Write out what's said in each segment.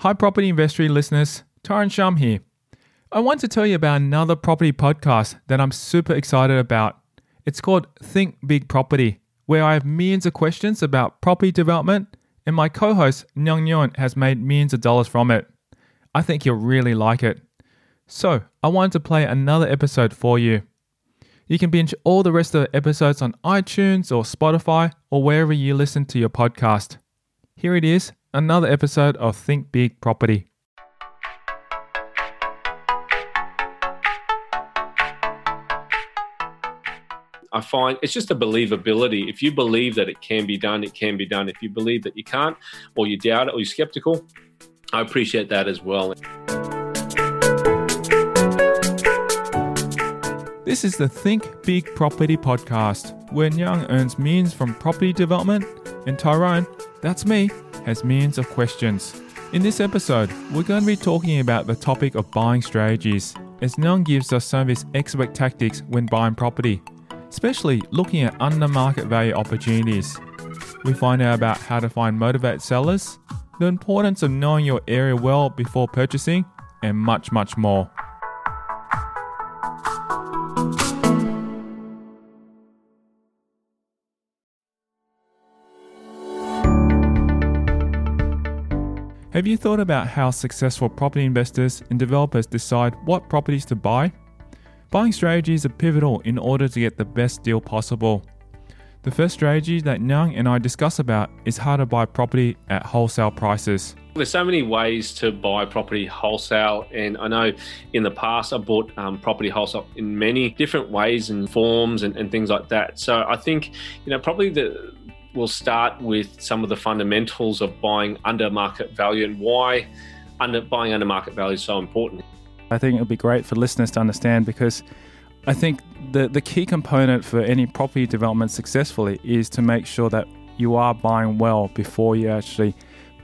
Hi, property investory listeners. Tyrone Shum here. I want to tell you about another property podcast that I'm super excited about. It's called Think Big Property, where I have millions of questions about property development, and my co host, Nhung Nguyen, has made millions of dollars from it. I think you'll really like it. So, I wanted to play another episode for you. You can binge all the rest of the episodes on iTunes or Spotify or wherever you listen to your podcast. Here it is, another episode of Think Big Property. I find it's just a believability. If you believe that it can be done, it can be done. If you believe that you can't, or you doubt it, or you're skeptical, I appreciate that as well. This is the Think Big Property podcast, where Nhung earns means from property development, and Tyrone, that's me, has millions of questions. In this episode, we're going to be talking about the topic of buying strategies, as Nhung gives us some of his expert tactics when buying property, especially looking at under market value opportunities. We find out about how to find motivated sellers, the importance of knowing your area well before purchasing, and much, much more. Have you thought about how successful property investors and developers decide what properties to buy? Buying strategies are pivotal in order to get the best deal possible. The first strategy that Nhung and I discuss about is how to buy property at wholesale prices. There's so many ways to buy property wholesale, and I know in the past I bought um, property wholesale in many different ways and forms and, and things like that. So I think you know probably the we'll start with some of the fundamentals of buying under market value and why under buying under market value is so important. I think it would be great for listeners to understand because I think the, the key component for any property development successfully is to make sure that you are buying well before you actually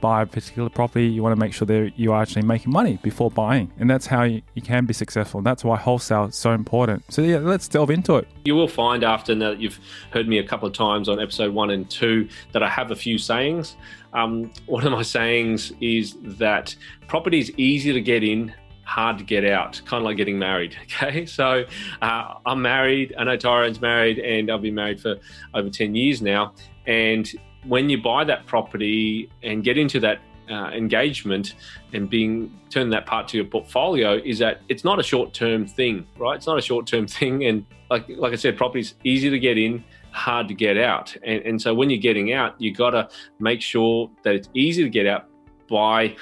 buy a particular property. You want to make sure that you are actually making money before buying. And that's how you, you can be successful. And that's why wholesale is so important. So, yeah, let's delve into it. You will find after now that you've heard me a couple of times on episode one and two that I have a few sayings. Um, one of my sayings is that property is easy to get in, hard to get out, kind of like getting married. Okay, so uh, I'm married. I know Tyrone's married, and I've been married for over 10 years now. And when you buy that property and get into that uh, engagement and being turn that part to your portfolio is that it's not a short term thing, right? It's not a short term thing, and like like I said, property's easy to get in, hard to get out, and, and so when you're getting out, you got to make sure that it's easy to get out by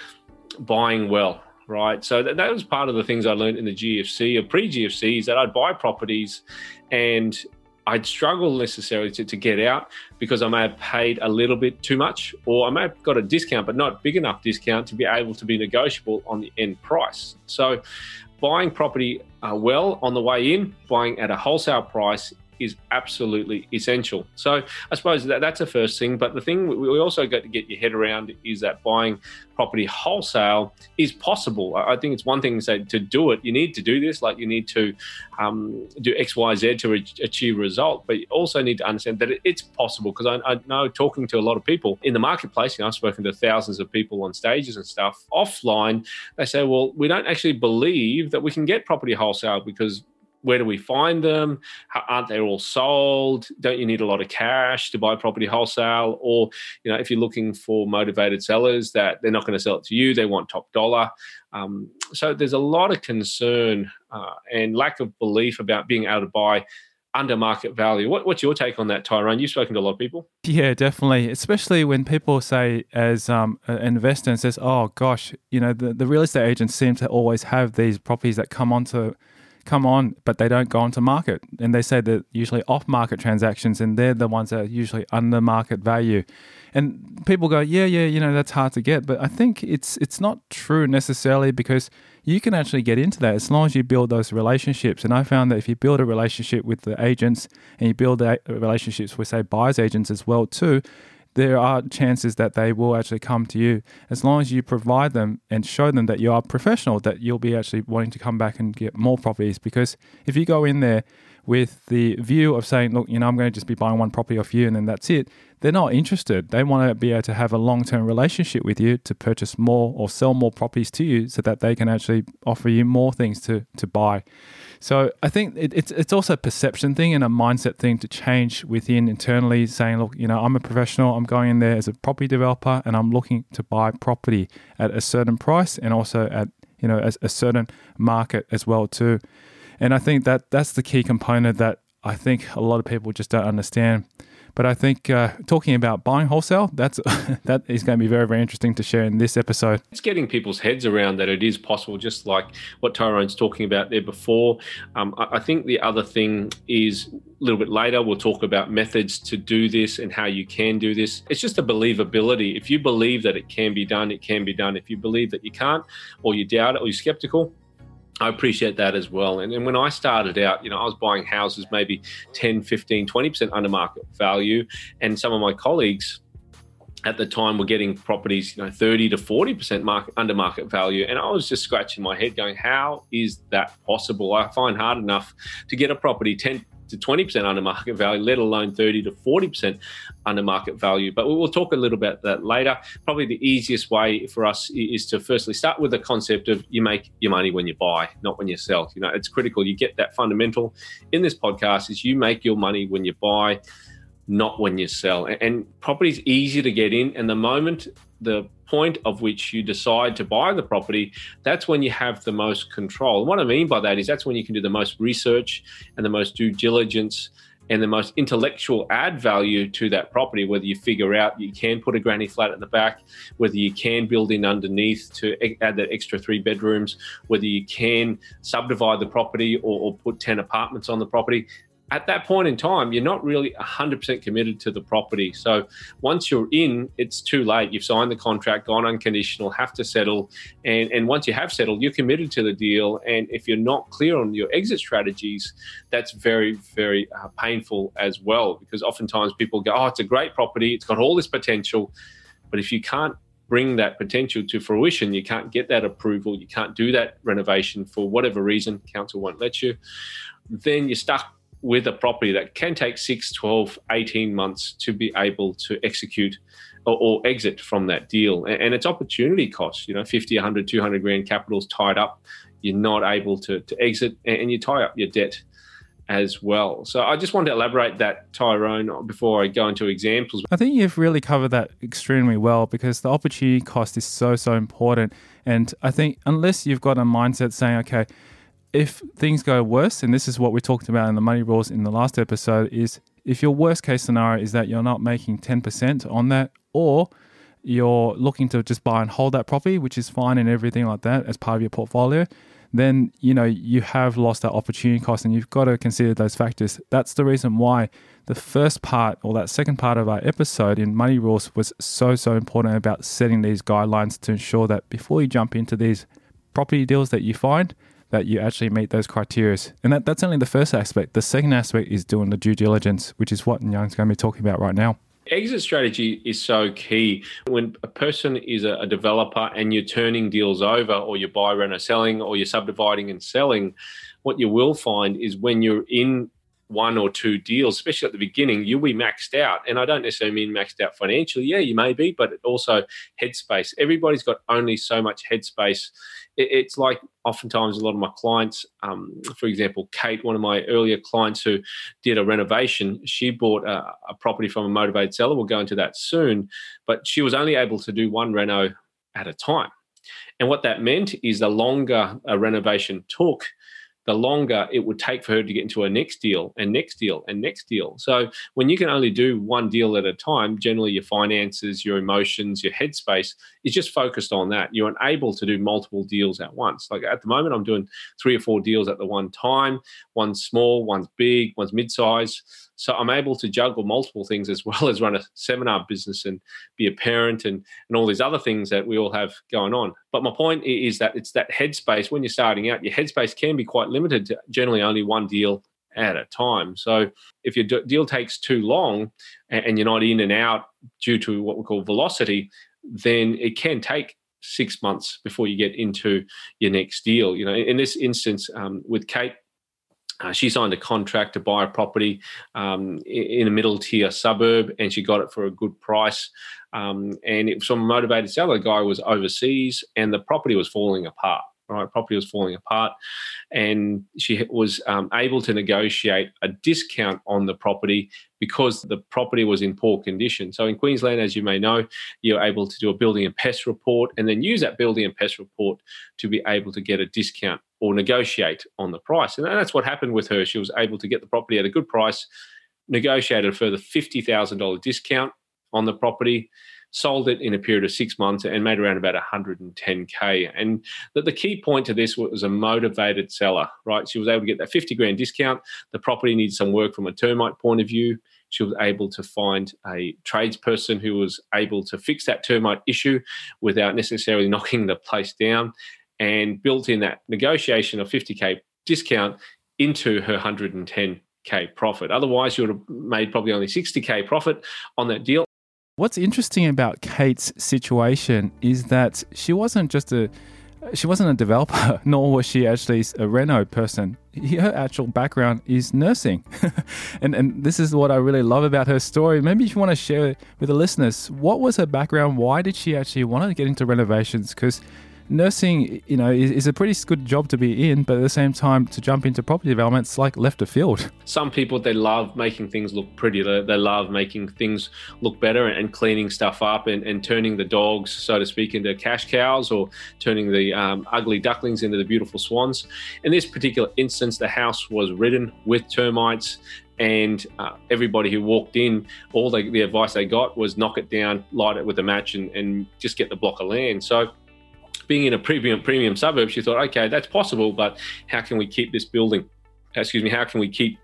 buying well, right? So that, that was part of the things I learned in the GFC or pre GFC is that I'd buy properties and I'd struggle necessarily to, to get out because I may have paid a little bit too much, or I may have got a discount, but not big enough discount to be able to be negotiable on the end price. So, buying property uh, well on the way in, buying at a wholesale price is absolutely essential. So I suppose that that's the first thing. But the thing we also got to get your head around is that buying property wholesale is possible. I think it's one thing to say to do it, you need to do this, like you need to um, do X, Y, Z to re- achieve a result. But you also need to understand that it's possible because I, I, know talking to a lot of people in the marketplace, know, I've spoken to thousands of people on stages and stuff offline. They say, well, we don't actually believe that we can get property wholesale because where do we find them? How, aren't they all sold? Don't you need a lot of cash to buy property wholesale? Or, you know, if you're looking for motivated sellers that they're not going to sell it to you, they want top dollar. Um, so there's a lot of concern uh, and lack of belief about being able to buy under market value. What, what's your take on that, Tyrone? You've spoken to a lot of people. Yeah, definitely. Especially when people say, as um, an investor, and says, "Oh gosh, you know, the, the real estate agents seem to always have these properties that come onto come on, but they don't go onto market. And they say that usually off market transactions, and they're the ones that are usually under market value. And people go, yeah, yeah, you know, that's hard to get. But I think it's it's not true necessarily because you can actually get into that as long as you build those relationships. And I found that if you build a relationship with the agents and you build relationships with, say, buyers agents as well too, there are chances that they will actually come to you. As long as you provide them and show them that you are professional that you'll be actually wanting to come back and get more properties. Because if you go in there with the view of saying look you know i'm going to just be buying one property off you and then that's it they're not interested they want to be able to have a long-term relationship with you to purchase more or sell more properties to you so that they can actually offer you more things to to buy so I think it, it's it's also a perception thing and a mindset thing to change within internally, saying, look, you know, I'm a professional. I'm going in there as a property developer, and I'm looking to buy property at a certain price and also at you know a certain market as well too. And I think that that's the key component that I think a lot of people just don't understand. But I think uh, talking about buying wholesale, that's that is going to be very very interesting to share in this episode. It's getting people's heads around that it is possible, just like what Tyrone's talking about there before. Um, I, I think the other thing is a little bit later we'll talk about methods to do this and how you can do this. It's just a believability. If you believe that it can be done, it can be done. If you believe that you can't, or you doubt it, or you're skeptical, I appreciate that as well. And, and when I started out, you know, I was buying houses maybe 10, 15, 20% under market value. And some of my colleagues at the time were getting properties, you know, 30 to 40% market, under market value. And I was just scratching my head going, how is that possible? I find hard enough to get a property 10, to 20% under market value, let alone 30 to 40% under market value. But we'll talk a little bit about that later. Probably the easiest way for us is to firstly start with the concept of you make your money when you buy, not when you sell. You know, it's critical. You get that fundamental in this podcast is you make your money when you buy not when you sell. And property is easy to get in. And the moment the point of which you decide to buy the property, that's when you have the most control. And what I mean by that is that's when you can do the most research and the most due diligence and the most intellectual add value to that property, whether you figure out you can put a granny flat at the back, whether you can build in underneath to add that extra three bedrooms, whether you can subdivide the property or, or put 10 apartments on the property at that point in time, you're not really 100% committed to the property. So once you're in, it's too late. You've signed the contract, gone unconditional, have to settle. And, and once you have settled, you're committed to the deal. And if you're not clear on your exit strategies, that's very, very uh, painful as well. Because oftentimes people go, oh, it's a great property, it's got all this potential. But if you can't bring that potential to fruition, you can't get that approval, you can't do that renovation for whatever reason, council won't let you, then you're stuck with a property that can take 6, 12, 18 months to be able to execute or, or exit from that deal. And, and, it's opportunity cost, you know, 50, 100, 200 grand capital's tied up. You're not able to, to exit and, and you tie up your debt as well. So I just want to elaborate that, Tyrone, before I go into examples. I think you've really covered that extremely well because the opportunity cost is so, so important. And I think unless you've got a mindset saying, okay, if things go worse, and this is what we talked about in the money rules in the last episode, is if your worst case scenario is that you're not making 10% on that, or you're looking to just buy and hold that property, which is fine and everything like that as part of your portfolio, then you know you have lost that opportunity cost and you've got to consider those factors. That's the reason why the first part or that second part of our episode in money rules was so so important about setting these guidelines to ensure that before you jump into these property deals that you find that you actually meet those criteria. And that, that's only the first aspect. The second aspect is doing the due diligence, which is what Young's going to be talking about right now. Exit strategy is so key. When a person is a, developer and you're turning deals over, or you buy, rent, or selling, or you're subdividing and selling, what you will find is when you're in one or two deals, especially at the beginning, you'll be maxed out. And I don't necessarily mean maxed out financially. Yeah, you may be, but also headspace. Everybody's got only so much headspace. It's like oftentimes a lot of my clients, um, for example, Kate, one of my earlier clients who did a renovation, she bought a, a property from a motivated seller. We'll go into that soon, but she was only able to do one reno at a time. And what that meant is the longer a renovation took, the longer it would take for her to get into a next deal and next deal and next deal. So when you can only do one deal at a time, generally your finances, your emotions, your headspace is just focused on that. You're unable to do multiple deals at once. Like at the moment, I'm doing three or four deals at the one time. One's small, one's big, one's mid-size. So I'm able to juggle multiple things as well as run a seminar business and be a parent and, and all these other things that we all have going on. But my point is that it's that headspace when you're starting out, your headspace can be quite limited to generally only one deal at a time. So if your deal takes too long and you're not in and out due to what we call velocity, then it can take six months before you get into your next deal. You know, in this instance um, with Kate, uh, she signed a contract to buy a property um, in a middle tier suburb, and she got it for a good price. Um, and it was from a motivated seller. The guy was overseas, and the property was falling apart. Right, property was falling apart, and she was um, able to negotiate a discount on the property because the property was in poor condition. So in Queensland, as you may know, you're able to do a building and pest report, and then use that building and pest report to be able to get a discount or negotiate on the price. And that's what happened with her. She was able to get the property at a good price, negotiated a further $50,000 discount on the property, sold it in a period of six months, and made around about 110K. And the, the key point to this was a motivated seller, right? She was able to get that 50 grand discount. The property needs some work from a termite point of view. She was able to find a tradesperson who was able to fix that termite issue without necessarily knocking the place down and built in that negotiation of 50k discount into her 110k profit. Otherwise, you would have made probably only 60k profit on that deal. What's interesting about Kate's situation is that she wasn't just a she wasn't a developer, nor was she actually a Reno person. Her actual background is nursing. and, and this is what I really love about her story. Maybe if you want to share with the listeners, what was her background? Why did she actually want to get into renovations? Because nursing, you know, is, is, a pretty good job to be in, but at the same time, to jump into property development, it's like left of field. Some people they love making things look pretty. They, they love making things look better and, cleaning stuff up and, and, turning the dogs, so to speak, into cash cows or turning the um, ugly ducklings into the beautiful swans. In this particular instance, the house was ridden with termites and uh, everybody who walked in, all the, the, advice they got was knock it down, light it with a match, and, and, just get the block of land. So being in a premium premium suburb, she thought, okay, that's possible, but how can we keep this building? Excuse me, how can we keep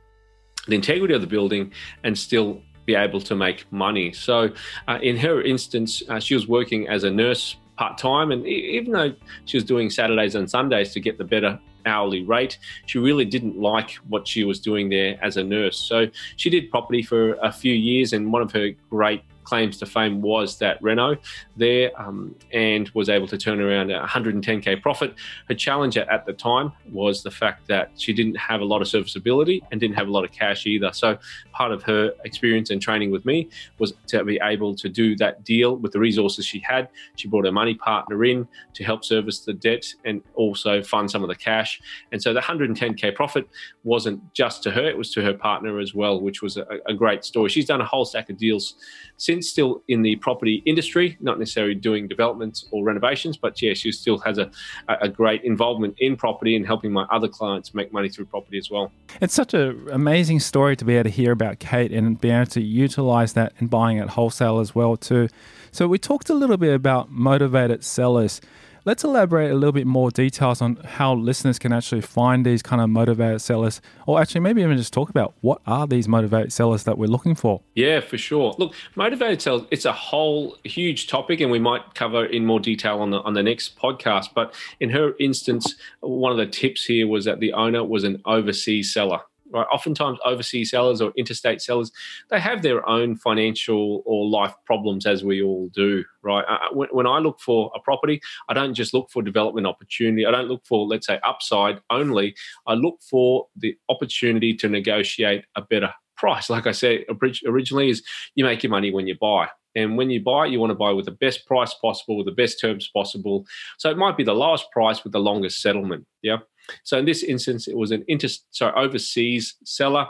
the integrity of the building and still be able to make money? So, uh, in her instance, uh, she was working as a nurse part time, and even though she was doing Saturdays and Sundays to get the better hourly rate. She really didn't like what she was doing there as a nurse. So she did property for a few years, and one of her great claims to fame was that Reno there um, and was able to turn around a 110k profit. Her challenge at, at the time was the fact that she didn't have a lot of serviceability and didn't have a lot of cash either. So part of her experience and training with me was to be able to do that deal with the resources she had. She brought her money partner in to help service the debt and also fund some of the cash. And so the 110k profit wasn't just to her; it was to her partner as well, which was a, a great story. She's done a whole stack of deals since still in the property industry, not necessarily doing developments or renovations, but yeah, she still has a, a great involvement in property and helping my other clients make money through property as well. It's such an amazing story to be able to hear about Kate and be able to utilize that in buying at wholesale as well too. So we talked a little bit about motivated sellers. Let's elaborate a little bit more details on how listeners can actually find these kind of motivated sellers, or actually maybe even just talk about what are these motivated sellers that we're looking for. Yeah, for sure. Look, motivated sellers, it's a whole huge topic, and we might cover in more detail on the on the next podcast. But in her instance, one of the tips here was that the owner was an overseas seller right? Oftentimes, overseas sellers or interstate sellers, they have their own financial or life problems, as we all do, right? Uh, uh, when, when, I look for a property, I don't just look for development opportunity. I don't look for, let's say, upside only. I look for the opportunity to negotiate a better price. Like I said originally, is you make your money when you buy. And when you buy, you want to buy with the best price possible, with the best terms possible. So it might be the lowest price with the longest settlement. Yeah. So in this instance, it was an inter sorry overseas seller.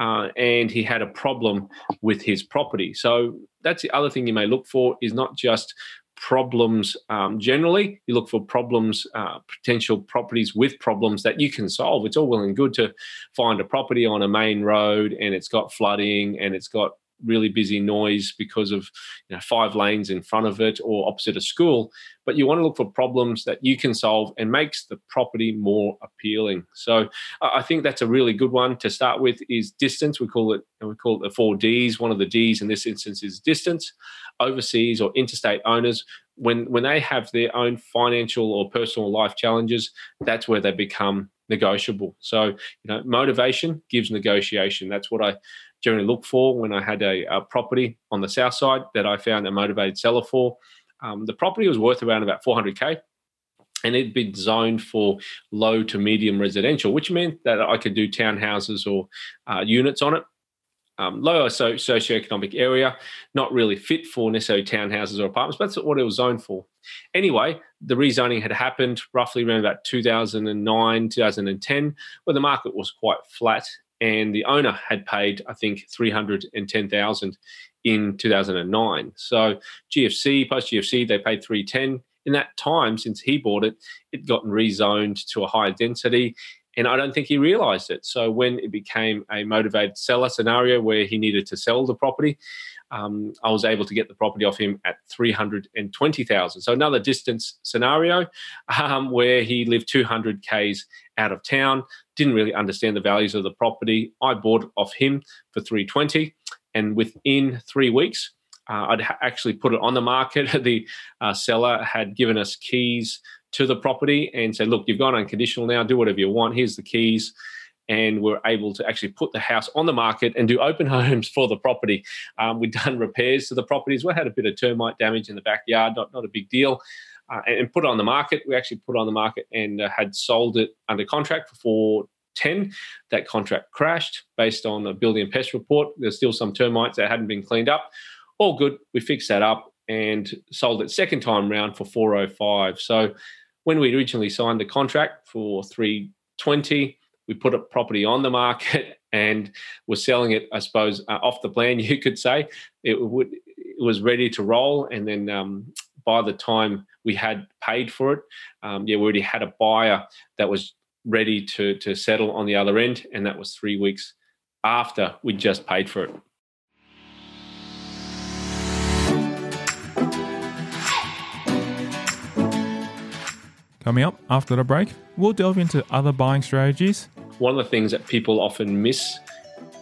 Uh, and he had a problem with his property. So that's the other thing you may look for is not just problems um, generally. You look for problems, uh, potential properties with problems that you can solve. It's all well and good to find a property on a main road and it's got flooding and it's got really busy noise because of you know, five lanes in front of it or opposite a school. But you want to look for problems that you can solve and makes the property more appealing. So I think that's a really good one to start with. Is distance? We call it we call it the four Ds. One of the Ds in this instance is distance. Overseas or interstate owners, when when they have their own financial or personal life challenges, that's where they become negotiable. So, you know, motivation gives negotiation. That's what I generally look for when I had a, a property on the south side that I found a motivated seller for. Um, the property was worth around about 400k and it'd been zoned for low to medium residential, which meant that I could do townhouses or uh, units on it. Um, lower so, socioeconomic area, not really fit for necessarily townhouses or apartments, but that's what it was zoned for. Anyway, the rezoning had happened roughly around about 2009, 2010, where the market was quite flat and the owner had paid, I think, three hundred and ten thousand in two thousand and nine. So GFC post GFC they paid three ten. In that time, since he bought it, it gotten rezoned to a higher density, and I don't think he realised it. So when it became a motivated seller scenario where he needed to sell the property, um, I was able to get the property off him at three hundred and twenty thousand. So another distance scenario um, where he lived two hundred k's out of town didn't really understand the values of the property. I bought it off him for 320 and within 3 weeks uh, I'd ha- actually put it on the market. the uh, seller had given us keys to the property and said, "Look, you've gone unconditional now. Do whatever you want. Here's the keys." And we're able to actually put the house on the market and do open homes for the property. Um, we've done repairs to the properties. We had a bit of termite damage in the backyard, not not a big deal uh, and put it on the market. We actually put it on the market and uh, had sold it under contract for 410. That contract crashed based on the building pest report. There's still some termites that hadn't been cleaned up. All good. We fixed that up and sold it second time round for 405. So when we originally signed the contract for 320, we put a property on the market and were selling it, I suppose, uh, off the plan, you could say. It would it was ready to roll, and then um, by the time we had paid for it, um, yeah, we already had a buyer that was ready to to settle on the other end, and that was three weeks after we just paid for it. Coming up after the break, we'll delve into other buying strategies. One of the things that people often miss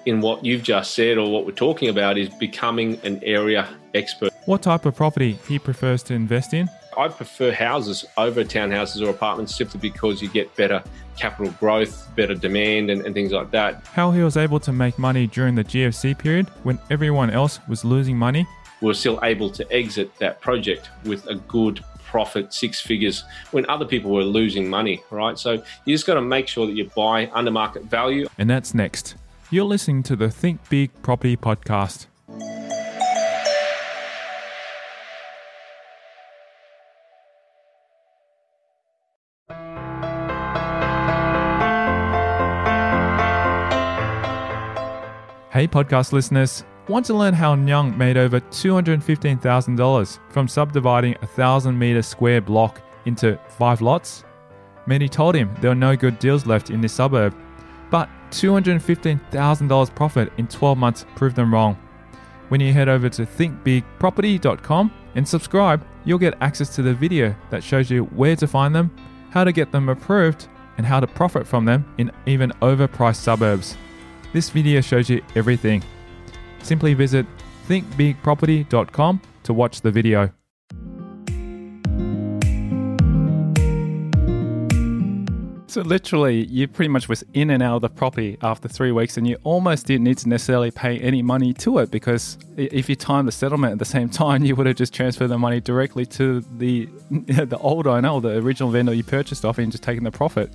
in what you've just said or what we're talking about is becoming an area expert. What type of property he prefers to invest in? I prefer houses over townhouses or apartments simply because you get better capital growth, better demand, and, and things like that. How he was able to make money during the GFC period when everyone else was losing money. We are still able to exit that project with a good profit, six figures, when other people were losing money, right? So you just got to make sure that you buy under market value. And that's next. You're listening to the Think Big Property Podcast. Hey, podcast listeners. Want to learn how Nhung made over $215,000 from subdividing a 1,000 meter square block into five lots? Many told him there were no good deals left in this suburb but $215,000 profit in 12 months proved them wrong. When you head over to thinkbigproperty.com and subscribe, you'll get access to the video that shows you where to find them, how to get them approved, and how to profit from them in even overpriced suburbs. This video shows you everything. Simply visit thinkbigproperty.com to watch the video. So literally, you pretty much was in and out of the property after three weeks, and you almost didn't need to necessarily pay any money to it because if you timed the settlement at the same time, you would have just transferred the money directly to the the old owner or the original vendor you purchased off and just taken the profit.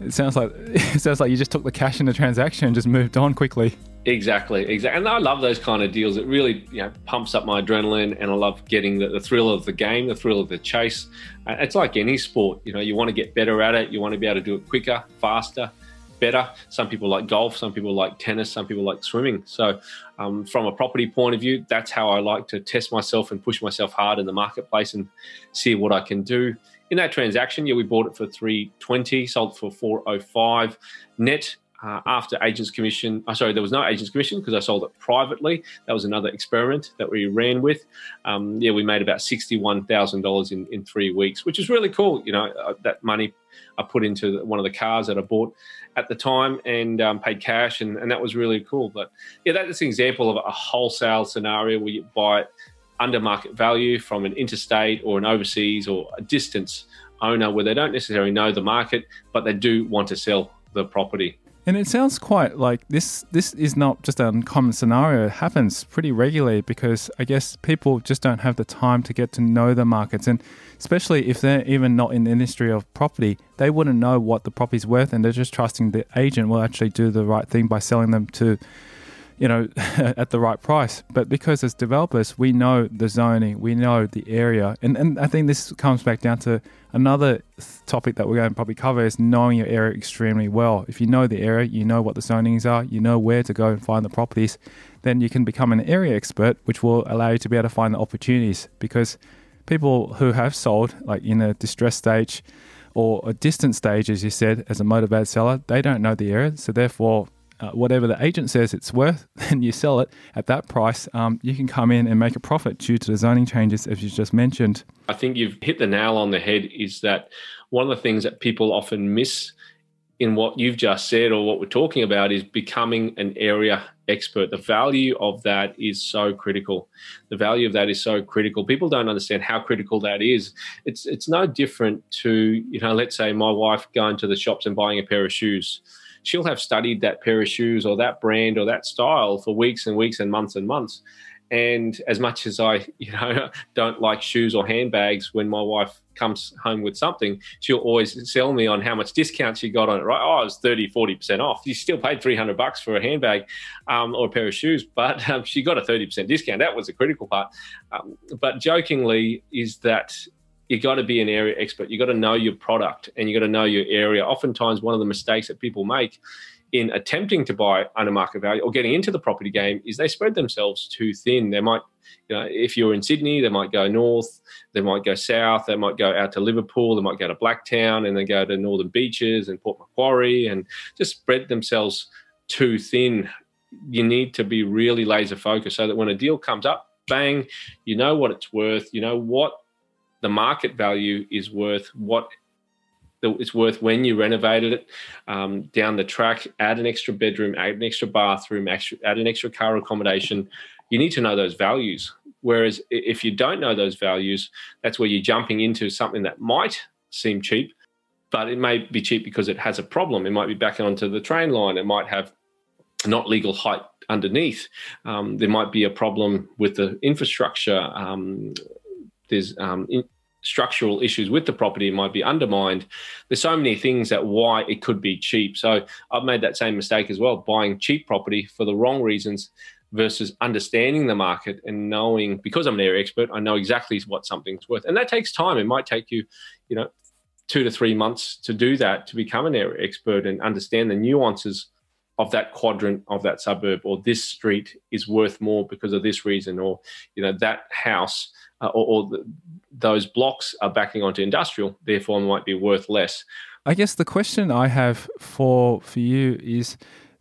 It sounds like it sounds like you just took the cash in the transaction and just moved on quickly. Exactly, exactly. And I love those kind of deals. It really, you know, pumps up my adrenaline, and I love getting the, the thrill of the game, the thrill of the chase. Uh, it's like any sport, you know, you want to get better at it. You want to be able to do it quicker, faster, better. Some people like golf, some people like tennis, some people like swimming. So, um, from a property point of view, that's how I like to test myself and push myself hard in the marketplace and see what I can do. In that transaction, yeah, we bought it for 320, sold for 405 net uh, after agents commission. Uh, sorry, there was no agents commission because I sold it privately. That was another experiment that we ran with. Um, yeah, we made about sixty-one thousand dollars in in three weeks, which is really cool. You know, uh, that money I put into one of the cars that I bought at the time and um, paid cash, and, and that was really cool. But yeah, that's an example of a wholesale scenario where you buy it under market value from an interstate or an overseas or a distance owner where they don't necessarily know the market, but they do want to sell the property. And it sounds quite like this. This is not just an uncommon scenario. It happens pretty regularly because I guess people just don't have the time to get to know the markets, and especially if they're even not in the industry of property, they wouldn't know what the property's worth, and they're just trusting the agent will actually do the right thing by selling them to you know, at the right price. But because as developers, we know the zoning, we know the area. And, and I think this comes back down to another topic that we're going to probably cover is knowing your area extremely well. If you know the area, you know what the zonings are, you know where to go and find the properties, then you can become an area expert, which will allow you to be able to find the opportunities. Because people who have sold, like in a distress stage, or a distant stage, as you said, as a motivated seller, they don't know the area. So therefore, uh, whatever the agent says it's worth, and you sell it at that price, um, you can come in and make a profit due to the zoning changes, as you just mentioned. I think you've hit the nail on the head. Is that one of the things that people often miss in what you've just said or what we're talking about is becoming an area expert. The value of that is so critical. The value of that is so critical. People don't understand how critical that is. It's it's no different to, you know, let's say my wife going to the shops and buying a pair of shoes she'll have studied that pair of shoes or that brand or that style for weeks and weeks and months and months. And as much as I, you know, don't like shoes or handbags, when my wife comes home with something, she'll always sell me on how much discount she got on it. Right? Oh, it was 30, 40% off. You still paid 300 bucks for a handbag um, or a pair of shoes, but um, she got a 30% discount. That was the critical part. Um, but jokingly, is that you got to be an area expert. You got to know your product and you got to know your area. Oftentimes, one of the mistakes that people make in attempting to buy under market value or getting into the property game is they spread themselves too thin. They might, you know, if you're in Sydney, they might go north, they might go south, they might go out to Liverpool, they might go to Blacktown and then go to Northern Beaches and Port Macquarie and just spread themselves too thin. You need to be really laser focused so that when a deal comes up, bang, you know what it's worth, you know what the market value is worth what it's worth when you renovated it um, down the track add an extra bedroom add an extra bathroom add an extra car accommodation. You need to know those values. Whereas if you don't know those values that's where you're jumping into something that might seem cheap but it may be cheap because it has a problem. It might be backing onto the train line. It might have not legal height underneath. Um, there might be a problem with the infrastructure um, there's um, in, structural issues with the property might be undermined there's so many things that why it could be cheap. So i've made that same mistake as well buying cheap property for the wrong reasons versus understanding the market and knowing because i'm an area expert i know exactly what something's worth. And that takes time. It might take you you know two to three months to do that to become an area expert and understand the nuances of that quadrant of that suburb or this street is worth more because of this reason or you know that house uh, or, or the, those blocks are backing onto industrial, therefore might be worth less. I guess the question I have for for you is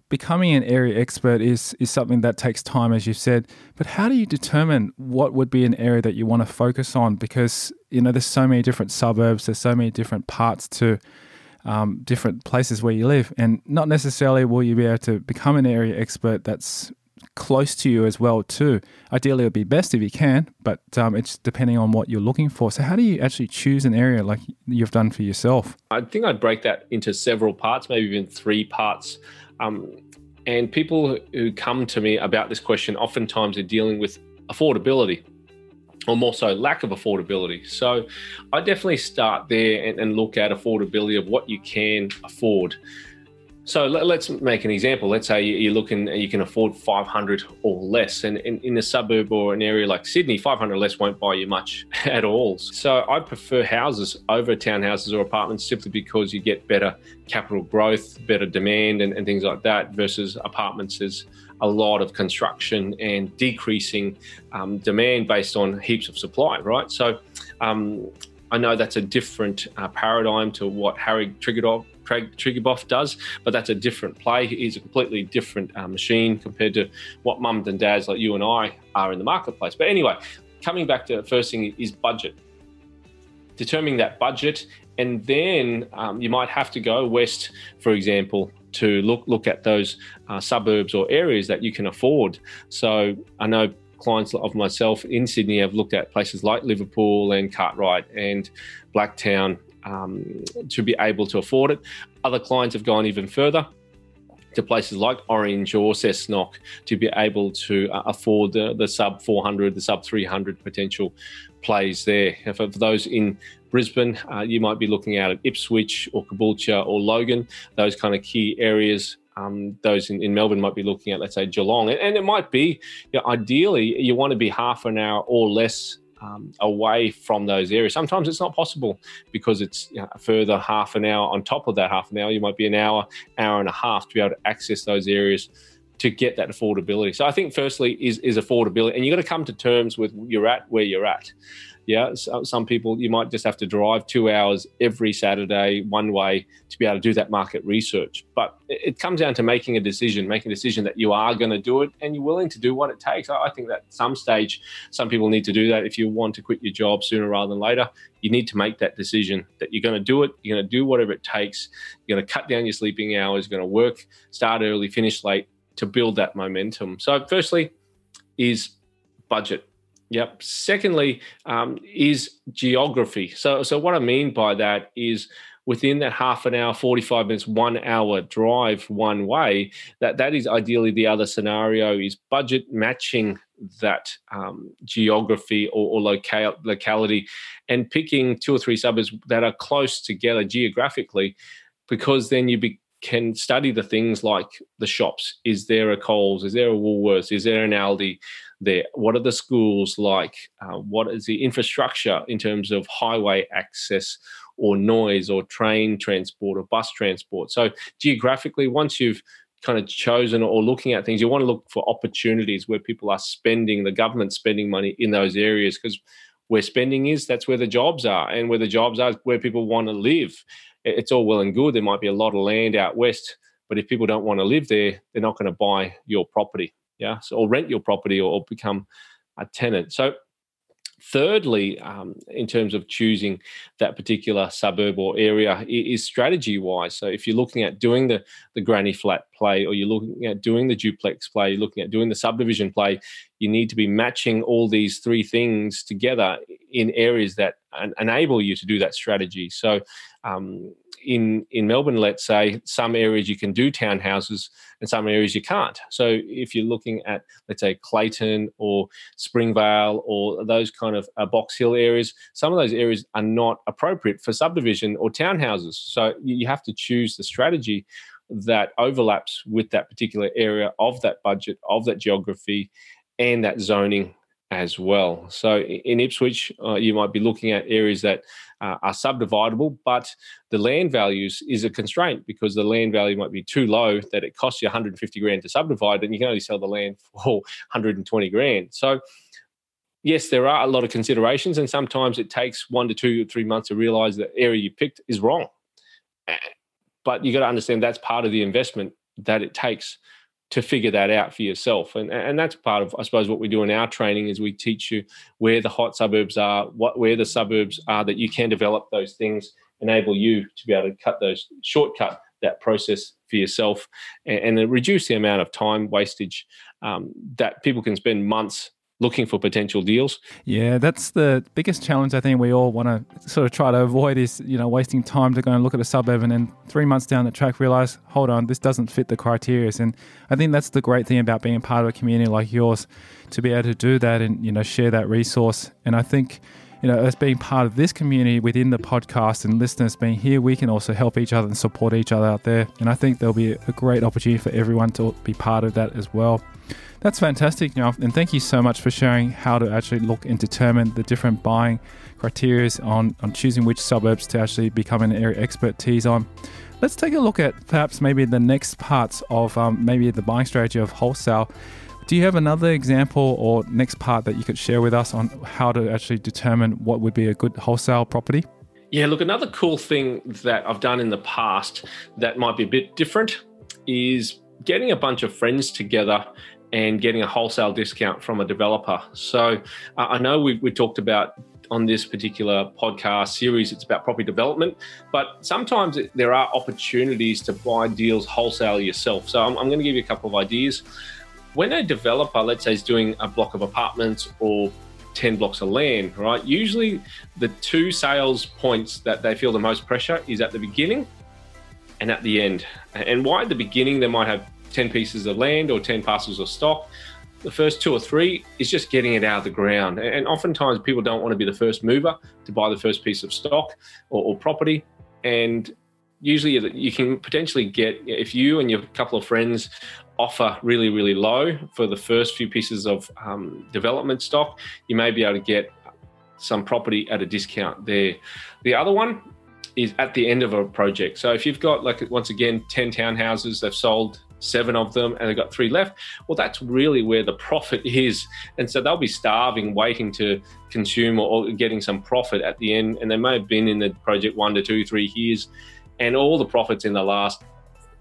becoming an area expert is is something that takes time as you've said but how do you determine what would be an area that you want to focus on because you know there's so many different suburbs there's so many different parts to um, different places where you live and not necessarily will you be able to become an area expert that's close to you as well too. Ideally, it would be best if you can, but um, it's depending on what you're looking for. So, how do you actually choose an area like you've done for yourself? I think I'd break that into several parts, maybe even three parts. Um, and people who come to me about this question oftentimes are dealing with affordability or more so lack of affordability. So I definitely start there and, and look at affordability of what you can afford. So let, us make an example. Let's say you're looking, you can afford 500 or less, and in, in a suburb or an area like Sydney, 500 less won't buy you much at all. So I prefer houses over townhouses or apartments simply because you get better capital growth, better demand, and, and things like that. Versus apartments, there's a lot of construction and decreasing um, demand based on heaps of supply, right? So um, I know that's a different uh, paradigm to what Harry Triguboff Craig Triguboff does, but that's a different play. He's a completely different uh, machine compared to what mums and dads like you and I are in the marketplace. But anyway, coming back to the first thing is budget. Determining that budget, and then um, you might have to go west, for example, to look look at those uh, suburbs or areas that you can afford. So I know clients of myself in Sydney have looked at places like Liverpool and Cartwright and Blacktown um, to be able to afford it. Other clients have gone even further to places like Orange or Cessnock to be able to uh, afford the, the sub 400, the sub 300 potential plays there. For, for those in Brisbane, uh, you might be looking out at Ipswich or Caboolture or Logan, those kind of key areas. Um, those in, in, Melbourne might be looking at, let's say, Geelong. And, and it might be, you know, ideally, you want to be half an hour or less um, away from those areas. Sometimes it's not possible because it's you know, further half an hour on top of that half an hour. You might be an hour, hour and a half to be able to access those areas to get that affordability. So I think firstly is is affordability, and you've got to come to terms with you're at where you're at. Yeah, so uh, some people you might just have to drive two hours every Saturday one way to be able to do that market research. But it comes down to making a decision, making a decision that you are going to do it and you're willing to do what it takes. I think that some stage, some people need to do that. If you want to quit your job sooner rather than later, you need to make that decision that you're going to do it. You're going to do whatever it takes. You're going to cut down your sleeping hours. You're going to work, start early, finish late to build that momentum. So, firstly, is budget Yep. Secondly, um, is geography. So, so what I mean by that is within that half an hour, 45 minutes, one hour drive one way, that, that is ideally the other scenario is budget matching that um, geography or, or local, locality and picking two or three suburbs that are close together geographically, because then you be, can study the things like the shops. Is there a Coles? Is there a Woolworths? Is there an Aldi? There? What are the schools like? Uh, what is the infrastructure in terms of highway access or noise or train transport or bus transport? So, geographically, once you've kind of chosen or looking at things, you want to look for opportunities where people are spending, the government spending money in those areas because where spending is, that's where the jobs are. And where the jobs are, where people want to live. It's all well and good. There might be a lot of land out west, but if people don't want to live there, they're not going to buy your property yeah, so, or rent your property or, or become a tenant. So, thirdly, um, in terms of choosing that particular suburb or area, is strategy wise. So, if you're looking at doing the the granny flat play, or you're looking at doing the duplex play, you're looking at doing the subdivision play, you need to be matching all these three things together in areas that enable you to do that strategy. So. Um, in in Melbourne, let's say, some areas you can do townhouses and some areas you can't. So if you're looking at, let's say, Clayton or Springvale or those kind of uh, Box Hill areas, some of those areas are not appropriate for subdivision or townhouses. So you have to choose the strategy that overlaps with that particular area of that budget, of that geography, and that zoning as well. So in Ipswich, uh, you might be looking at areas that uh, are subdividable, but the land values is a constraint because the land value might be too low that it costs you 150 grand to subdivide, and you can only sell the land for 120 grand. So yes, there are a lot of considerations, and sometimes it takes one to two or three months to realize the area you picked is wrong. But you got to understand that's part of the investment that it takes to figure that out for yourself. And, and that's part of, I suppose, what we do in our training is we teach you where the hot suburbs are, what where the suburbs are that you can develop those things, enable you to be able to cut those shortcut that process for yourself and, and reduce the amount of time wastage um, that people can spend months looking for potential deals. Yeah, that's the biggest challenge I think we all want to sort of try to avoid is, you know, wasting time to go and look at a suburb and then three months down the track realize, hold on, this doesn't fit the criteria. And I think that's the great thing about being a part of a community like yours, to be able to do that and, you know, share that resource. And I think you know, as being part of this community within the podcast and listeners being here, we can also help each other and support each other out there. And I think there'll be a great opportunity for everyone to be part of that as well. That's fantastic, Neil. And thank you so much for sharing how to actually look and determine the different buying criteria on, on choosing which suburbs to actually become an area expertise on. Let's take a look at perhaps maybe the next parts of um, maybe the buying strategy of wholesale. Do you have another example or next part that you could share with us on how to actually determine what would be a good wholesale property? Yeah, look, another cool thing that I've done in the past that might be a bit different is getting a bunch of friends together and getting a wholesale discount from a developer. So uh, I know we, we talked about on this particular podcast series, it's about property development, but sometimes there are opportunities to buy deals wholesale yourself. So I'm, I'm going to give you a couple of ideas when a developer, let's say, is doing a block of apartments or 10 blocks of land, right? Usually the two sales points that they feel the most pressure is at the beginning and at the end. And why at the beginning they might have 10 pieces of land or 10 parcels of stock. The first two or three is just getting it out of the ground. And oftentimes people don't want to be the first mover to buy the first piece of stock or, or property. And usually you can potentially get if you and your couple of friends offer really, really low for the first few pieces of um, development stock, you may be able to get some property at a discount there. The other one is at the end of a project. So if you've got, like, once again, 10 townhouses, they've sold seven of them and they've got three left, well, that's really where the profit is. And so they'll be starving, waiting to consume or, or getting some profit at the end. And they may have been in the project one to two, three years, and all the profits in the last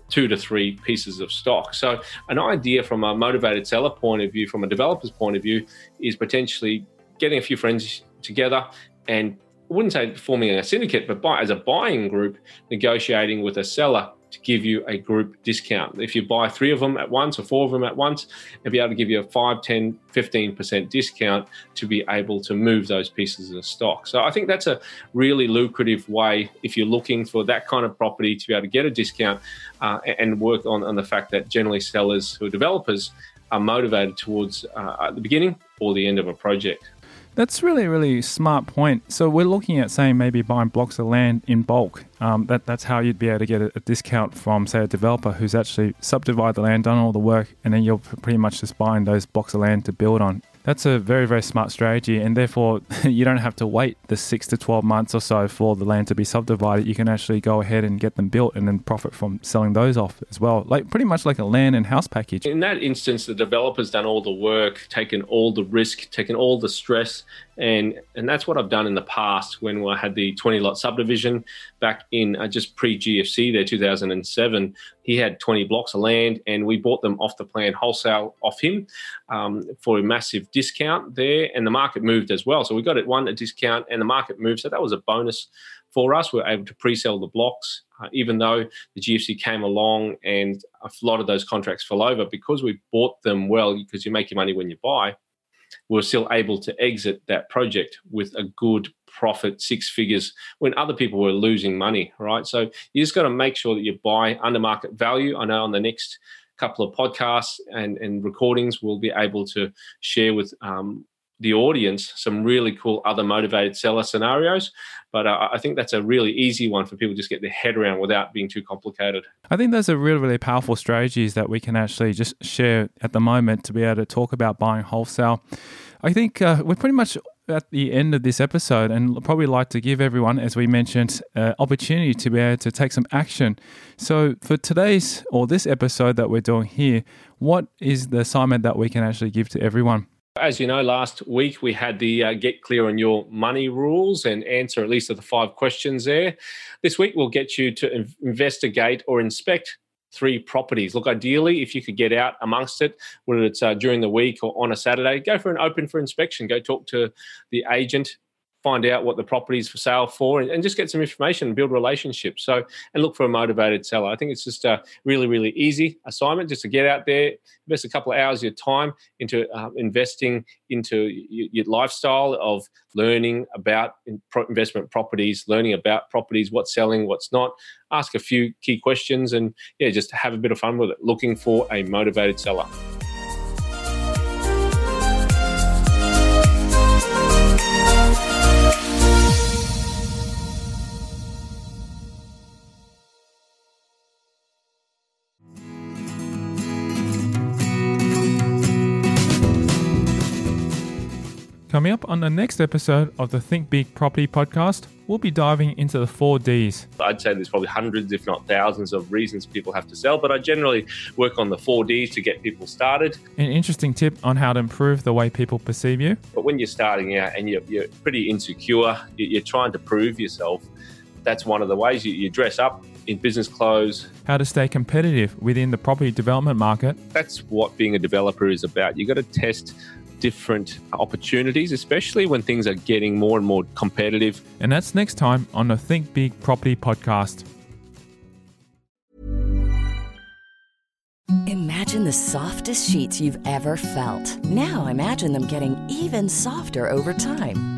two to three pieces of stock. So, an idea from a motivated seller point of view, from a developer's point of view, is potentially getting a few friends together and I wouldn't say forming a syndicate, but by, as a buying group, negotiating with a seller to give you a group discount. If you buy three of them at once or four of them at once, they'll be able to give you a 5, 10, 15% discount to be able to move those pieces of stock. So I think that's a really lucrative way if you're looking for that kind of property to be able to get a discount uh, and work on, on the fact that generally sellers who are developers are motivated towards uh, at the beginning or the end of a project. That's really, really smart point. So we're looking at saying maybe buying blocks of land in bulk. Um, that that's how you'd be able to get a, a, discount from, say, a developer who's actually subdivided the land, done all the work, and then you're pretty much just buying those blocks of land to build on. That's a very, very smart strategy, and therefore you don't have to wait the six to 12 months or so for the land to be subdivided. You can actually go ahead and get them built and then profit from selling those off as well. Like pretty much like a land and house package. In that instance, the developer's done all the work, taken all the risk, taken all the stress, and and that's what I've done in the past when I had the 20 lot subdivision back in uh, just pre GFC there 2007 he had 20 blocks of land and we bought them off the plan wholesale off him um, for a massive discount there and the market moved as well. So we got it one a discount and the market moved. So that was a bonus for us. We were able to pre-sell the blocks uh, even though the GFC came along and a lot of those contracts fell over because we bought them well because you make your money when you buy we're still able to exit that project with a good profit, six figures, when other people were losing money, right? So you just got to make sure that you buy under market value. I know on the next couple of podcasts and, and recordings, we'll be able to share with um, the audience some really cool other motivated seller scenarios. But uh, I think that's a really easy one for people to just get their head around without being too complicated. I think those are really, really powerful strategies that we can actually just share at the moment to be able to talk about buying wholesale. I think uh, we're pretty much at the end of this episode and probably like to give everyone, as we mentioned, uh, opportunity to be able to take some action. So for today's or this episode that we're doing here, what is the assignment that we can actually give to everyone? As you know, last week we had the uh, get clear on your money rules and answer at least of the five questions there. This week we'll get you to investigate or inspect three properties. Look, ideally, if you could get out amongst it, whether it's uh, during the week or on a Saturday, go for an open for inspection. Go talk to the agent find out what the property is for sale for and, and, just get some information and build relationships. So, and look for a motivated seller. I think it's just a really, really easy assignment just to get out there, invest a couple of hours of your time into uh, investing into your, your, lifestyle of learning about investment properties, learning about properties, what's selling, what's not. Ask a few key questions and yeah, just have a bit of fun with it. Looking for a motivated seller. Coming up on the next episode of the Think Big Property podcast, we'll be diving into the four Ds. I'd say there's probably hundreds, if not thousands, of reasons people have to sell, but I generally work on the four Ds to get people started. An interesting tip on how to improve the way people perceive you. But when you're starting out and you're, you're pretty insecure, you're trying to prove yourself, that's one of the ways you, you dress up in business clothes. How to stay competitive within the property development market. That's what being a developer is about. You've got to test different opportunities, especially when things are getting more and more competitive. And that's next time on the Think Big Property podcast. Imagine the softest sheets you've ever felt. Now imagine them getting even softer over time.